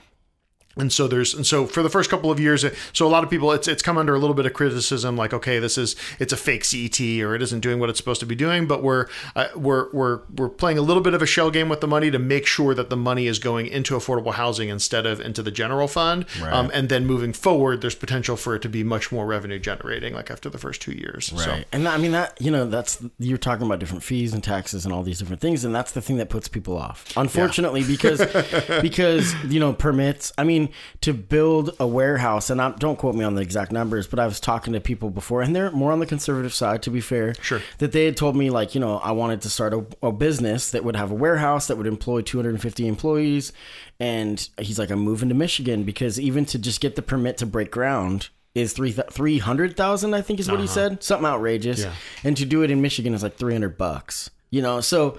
and so there's and so for the first couple of years so a lot of people it's it's come under a little bit of criticism like okay this is it's a fake CET or it isn't doing what it's supposed to be doing but we're uh, we're we're we're playing a little bit of a shell game with the money to make sure that the money is going into affordable housing instead of into the general fund right. um, and then moving forward there's potential for it to be much more revenue generating like after the first two years right so. and I mean that you know that's you're talking about different fees and taxes and all these different things and that's the thing that puts people off unfortunately yeah. because <laughs> because you know permits I mean to build a warehouse, and I, don't quote me on the exact numbers, but I was talking to people before, and they're more on the conservative side, to be fair. Sure. That they had told me, like, you know, I wanted to start a, a business that would have a warehouse that would employ 250 employees. And he's like, I'm moving to Michigan because even to just get the permit to break ground, is three three hundred thousand. I think is what uh-huh. he said. Something outrageous. Yeah. And to do it in Michigan is like three hundred bucks. You know, so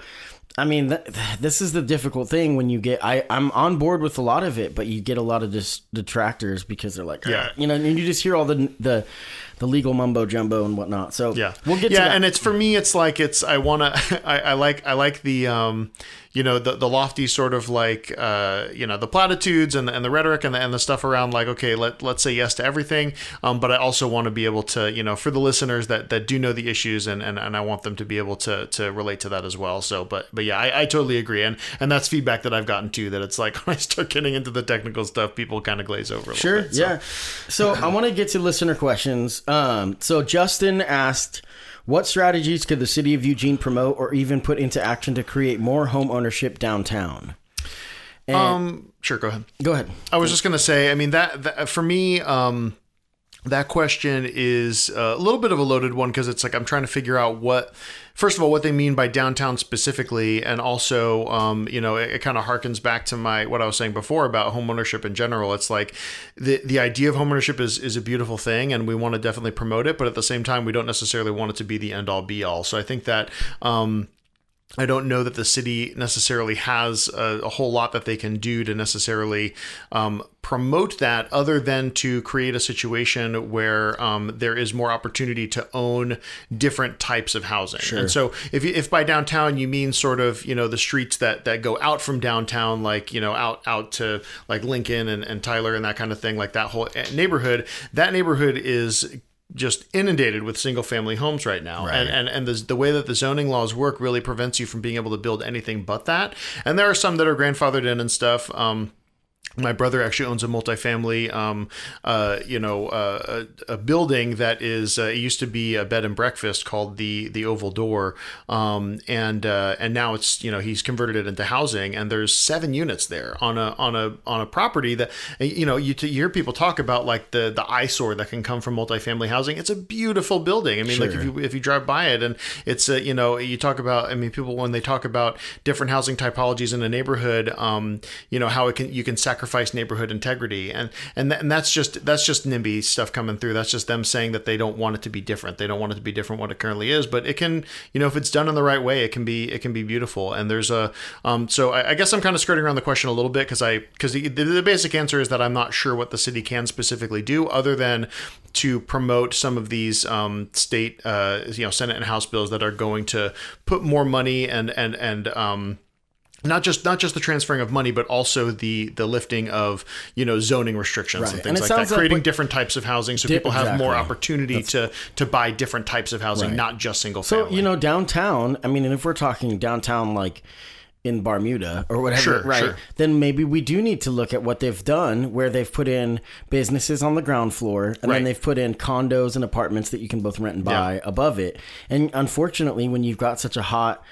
I mean, th- this is the difficult thing when you get. I I'm on board with a lot of it, but you get a lot of dis- detractors because they're like, yeah, you know, and you just hear all the the the legal mumbo jumbo and whatnot. So yeah, we'll get yeah, and it's for me, it's like it's I want to <laughs> I, I like I like the um you know the the lofty sort of like uh you know the platitudes and the, and the rhetoric and the and the stuff around like okay let let's say yes to everything um but I also want to be able to you know for the listeners that that do know the issues and and, and I want them to be able to to relate to that as well. So but but yeah, I, I totally agree and and that's feedback that I've gotten too that it's like <laughs> when I start getting into the technical stuff, people kind of glaze over. sure, bit, so. yeah. So I want to get to listener questions. Um, so Justin asked, what strategies could the city of Eugene promote or even put into action to create more home ownership downtown? And um, sure, go ahead. Go ahead. I was just going to say, I mean, that, that for me, um, that question is a little bit of a loaded one because it's like I'm trying to figure out what, first of all, what they mean by downtown specifically, and also, um, you know, it, it kind of harkens back to my what I was saying before about homeownership in general. It's like the the idea of homeownership is is a beautiful thing, and we want to definitely promote it, but at the same time, we don't necessarily want it to be the end all be all. So I think that. Um, I don't know that the city necessarily has a, a, whole lot that they can do to necessarily um, promote that, other than to create a situation where um, there is more opportunity to own different types of housing. Sure. And so, if if by downtown you mean sort of you know the streets that that go out from downtown, like you know out out to like Lincoln and, and Tyler and that kind of thing, like that whole neighborhood, that neighborhood is just inundated with single family homes right now. Right. and and, and the, the way that the zoning laws work really prevents you from being able to build anything but that. And there are some that are grandfathered in and stuff. Um, my brother actually owns a multifamily, um, uh, you know, uh, a, a, building that is uh, it used to be a bed and breakfast called the the Oval Door, um, and uh, and now it's you know he's converted it into housing, and there's seven units there on a on a on a property that you know you, you hear people talk about like the the eyesore that can come from multifamily housing. It's a beautiful building. I mean, sure. like if you if you drive by it, and it's a, you know you talk about I mean people when they talk about different housing typologies in a neighborhood, um, you know how it can you can sacrifice sacrifice neighborhood integrity. And and th- and that's just that's just NIMBY stuff coming through. That's just them saying that they don't want it to be different. They don't want it to be different what it currently is. But it can you know if it's done in the right way it can be it can be beautiful. And there's a um so I, I guess I'm kind of skirting around the question a little bit because I because the, the, the basic answer is that I'm not sure what the city can specifically do other than to promote some of these um, state, uh, you know, Senate and House bills that are going to put more money and and and um, not just not just the transferring of money, but also the the lifting of you know zoning restrictions right. and things and like that, like creating different types of housing so di- people have exactly. more opportunity That's, to to buy different types of housing, right. not just single family. So you know downtown. I mean, and if we're talking downtown, like in Bermuda or whatever, sure, right? Sure. Then maybe we do need to look at what they've done, where they've put in businesses on the ground floor, and right. then they've put in condos and apartments that you can both rent and buy yeah. above it. And unfortunately, when you've got such a hot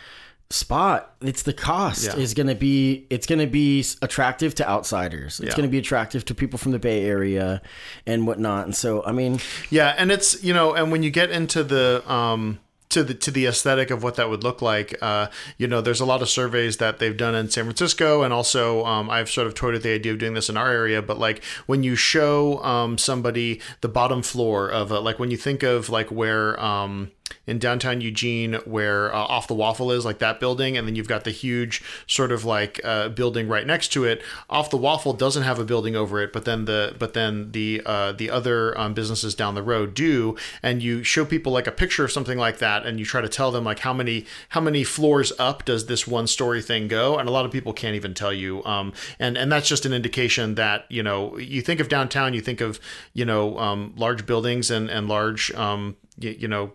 spot it's the cost yeah. is going to be it's going to be attractive to outsiders it's yeah. going to be attractive to people from the bay area and whatnot and so i mean yeah and it's you know and when you get into the um to the to the aesthetic of what that would look like. Uh, you know, there's a lot of surveys that they've done in San Francisco, and also um, I've sort of toyed with the idea of doing this in our area. But like when you show um, somebody the bottom floor of a, like when you think of like where um, in downtown Eugene where uh, off the waffle is like that building and then you've got the huge sort of like uh, building right next to it. Off the waffle doesn't have a building over it but then the but then the uh, the other um, businesses down the road do. And you show people like a picture of something like that and you try to tell them like how many how many floors up does this one story thing go? And a lot of people can't even tell you um, and and that's just an indication that you know you think of downtown you think of you know um, large buildings and and large um, you, you know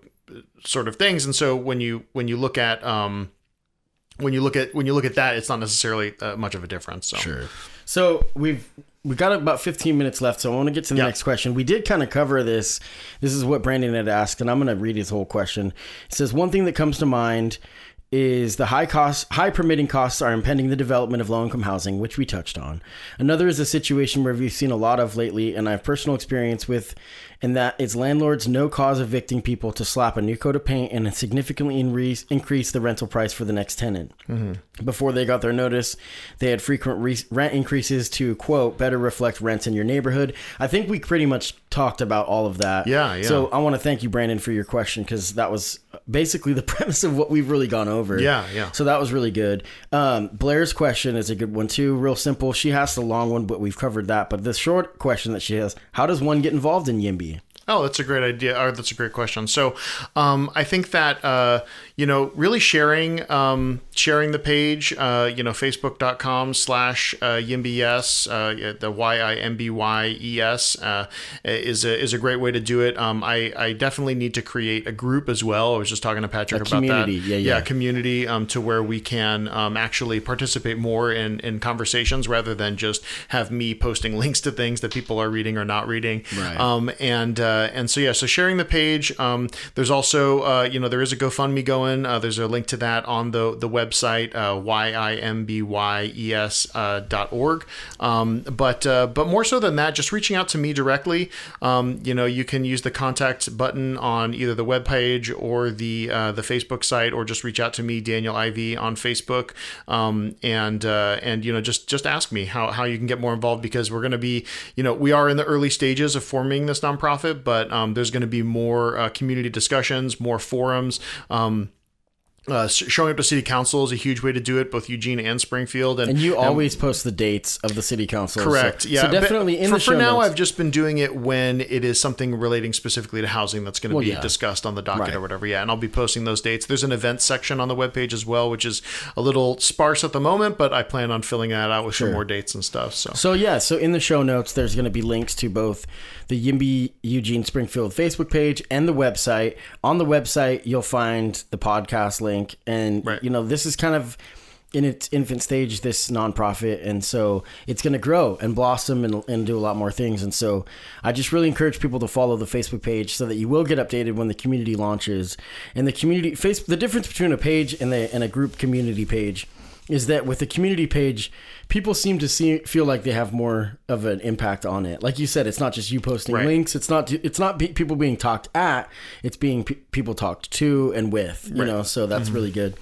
sort of things. And so when you when you look at um, when you look at when you look at that, it's not necessarily uh, much of a difference. So. Sure. So we've we got about 15 minutes left, so I want to get to the Yeah. next question. We did kind of cover this. This is what Brandon had asked, and I'm going to read his whole question. It says one thing that comes to mind is the high costs, high permitting costs are impeding the development of low-income housing, which we touched on. Another is a situation where we've seen a lot of lately, and I have personal experience with, and that it's landlords no cause evicting people to slap a new coat of paint and significantly increase, increase the rental price for the next tenant. Mm-hmm. Before they got their notice, they had frequent re- rent increases to quote better reflect rents in your neighborhood. I think we pretty much talked about all of that. Yeah, yeah. So I want to thank you, Brandon, for your question because that was basically the <laughs> premise of what we've really gone over. Yeah, yeah. So that was really good. Um, Blair's question is a good one too. Real simple. She has the long one, but we've covered that. But the short question that she has: How does one get involved in Yimby? Oh, that's a great idea. Or that's a great question. So, um, I think that uh, you know, really sharing um, sharing the page, uh, you know, facebook.com slash uh, yimbys, uh, the y i m b y e s uh, is a is a great way to do it. Um, I I definitely need to create a group as well. I was just talking to Patrick A about community. that. Yeah, yeah. community um, to where we can um, actually participate more in, in conversations rather than just have me posting <laughs> links to things that people are reading or not reading. Right. Um, and uh, and so yeah, so sharing the page. Um, there's also uh, you know there is a GoFundMe going. Uh, there's a link to that on the the website uh, y i m b y e s uh, dot org. Um, but uh, but more so than that, just reaching out to me directly. Um, you know you can use the contact button on either the webpage or the uh, the Facebook site, or just reach out to me, Daniel Ivy, on Facebook, um, and uh, and you know just just ask me how how you can get more involved because we're going to be you know we are in the early stages of forming this nonprofit, but um, there's going to be more uh, community discussions, more forums. Um, uh, showing up to city council is a huge way to do it, both Eugene and Springfield. And, And you and- always post the dates of the city council. Correct. So, yeah. So definitely in for, the show for now, notes. I've just been doing it when it is something relating specifically to housing that's going to Well, be yeah. discussed on the docket Right. or whatever. Yeah, and I'll be posting those dates. There's an events section on the webpage as well, which is a little sparse at the moment, but I plan on filling that out with some more dates and stuff. So. So yeah, so in the show notes, there's going to be links to both the Yimby Eugene Springfield Facebook page and the website. On the website, you'll find the podcast link, and Right. you know this is kind of in its infant stage, this nonprofit, and so it's going to grow and blossom and, and do a lot more things. And so I just really encourage people to follow the Facebook page so that you will get updated when the community launches. And the community face the difference between a page and the and a group community page is that with the community page, people seem to see feel like they have more of an impact on it. Like you said, it's not just you posting Right. links. It's not it's not pe- people being talked at. It's being pe- people talked to and with. You know, so that's mm-hmm. really good.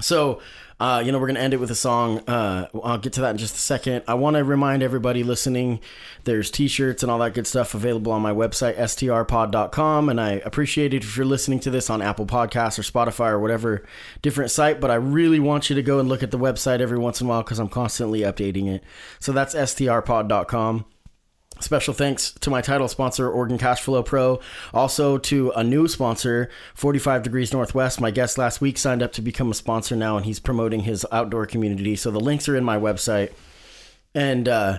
So, uh, you know, we're going to end it with a song. Uh, I'll get to that in just a second. I want to remind everybody listening there's t shirts and all that good stuff available on my website, strpod.com. And I appreciate it if you're listening to this on Apple Podcasts or Spotify or whatever different site. But I really want you to go and look at the website every once in a while because I'm constantly updating it. So that's strpod.com. Special thanks to my title sponsor, Oregon Cash Flow Pro. Also to a new sponsor, 45 Degrees Northwest. My guest last week signed up to become a sponsor now, and he's promoting his outdoor community. So the links are in my website. And uh,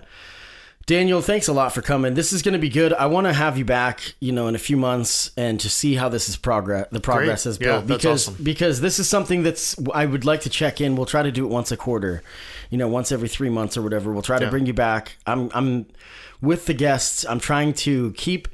Daniel, thanks a lot for coming. This is going to be good. I want to have you back, you know, in a few months and to see how this is progress. The progress has Yeah, built that's because awesome. because this is something that's I would like to check in. We'll try to do it once a quarter, you know, once every three months or whatever. We'll try to bring you back. I'm I'm with the guests. I'm trying to keep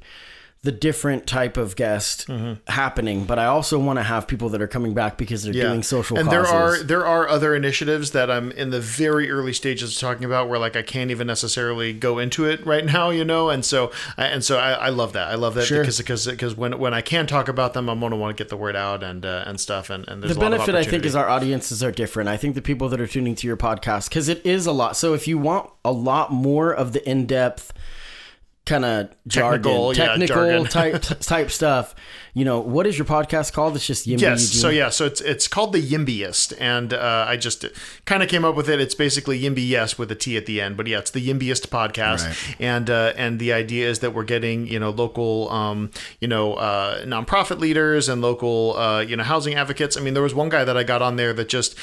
the different type of guest happening, but I also want to have people that are coming back because they're doing social and causes. there are there are other initiatives that I'm in the very early stages of talking about where like I can't even necessarily go into it right <laughs> now, you know, and so and so I, I love that I love that Sure. because because because when when I can talk about them, I'm gonna want to get the word out and uh, and stuff and and there's the a lot of benefit I think is our audiences are different. I think the people that are tuning to your podcast because it is a lot. So if you want a lot more of the in depth kind of jargon, Technical, yeah, technical jargon. type <laughs> type stuff. You know, what is your podcast called? It's just Yimby Yes. So yeah. So it's it's called the Yimbiest, and uh, I just kind of came up with it. It's basically Yimby yes with a T at the end, but yeah, it's the Yimbiest podcast, Right. and uh, and the idea is that we're getting you know local um, you know uh, nonprofit leaders and local uh, you know housing advocates. I mean, there was one guy that I got on there that just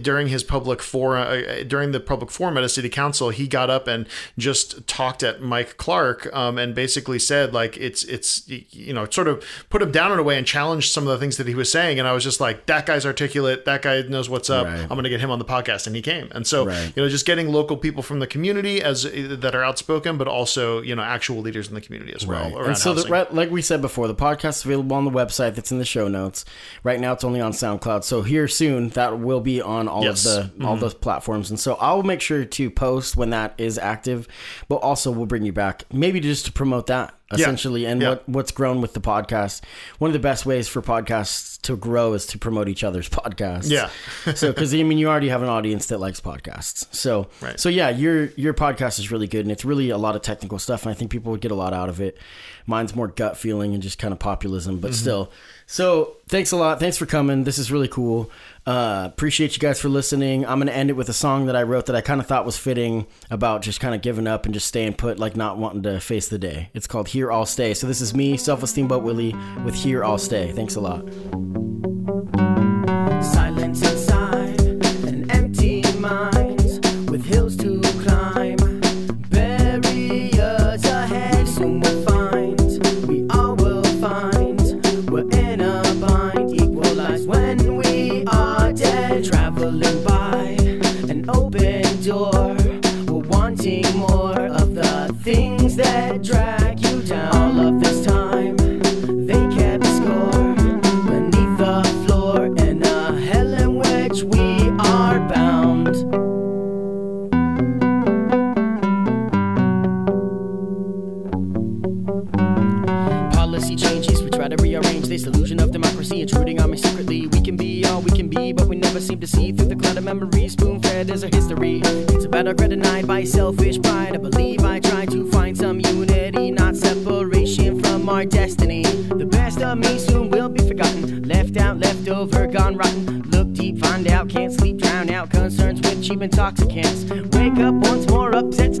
during his public forum uh, during the public forum at a city council, he got up and just talked at Mike Clark um, and basically said like it's it's you know sort of put him down in a way and challenged some of the things that he was saying, and I was just like that guy's articulate, that guy knows what's up. Right. I'm going to get him on the podcast, and he came. And so Right. you know just getting local people from the community as uh, that are outspoken, but also you know actual leaders in the community as well. Right. And so, the, right, like we said before, the podcast is available on the website that's in the show notes. Right now, it's only on SoundCloud. So here soon, that will be on all Yes. of the mm-hmm. all those platforms. And so I'll make sure to post when that is active. But also, we'll bring you back maybe just to promote that essentially and Yeah. what what's grown with the podcast. One of the best ways for podcasts to grow is to promote each other's podcasts. Yeah. so because I mean, you already have an audience that likes podcasts. So Right. so yeah, your your podcast is really good, and it's really a lot of technical stuff, and I think people would get a lot out of it. Mine's more gut feeling and just kind of populism, Mm-hmm. but still. So thanks a lot. Thanks for coming. This is really cool. Uh, appreciate you guys for listening. I'm gonna end it with a song that I wrote that I kind of thought was fitting about just kind of giving up and just staying put, like not wanting to face the day. It's called "Here I'll Stay." So this is me, Self Esteem But Willie, with "Here I'll Stay." Thanks a lot. Intruding on me secretly. We can be all we can be, but we never seem to see through the cloud of memories. Spoon fed as our history. It's about regret denied by selfish pride. I believe I try to find some unity, not separation from our destiny. The best of me soon will be forgotten. Left out, left over, gone rotten. Look deep, find out, can't sleep, drown out concerns with cheap intoxicants. Wake up once more, upset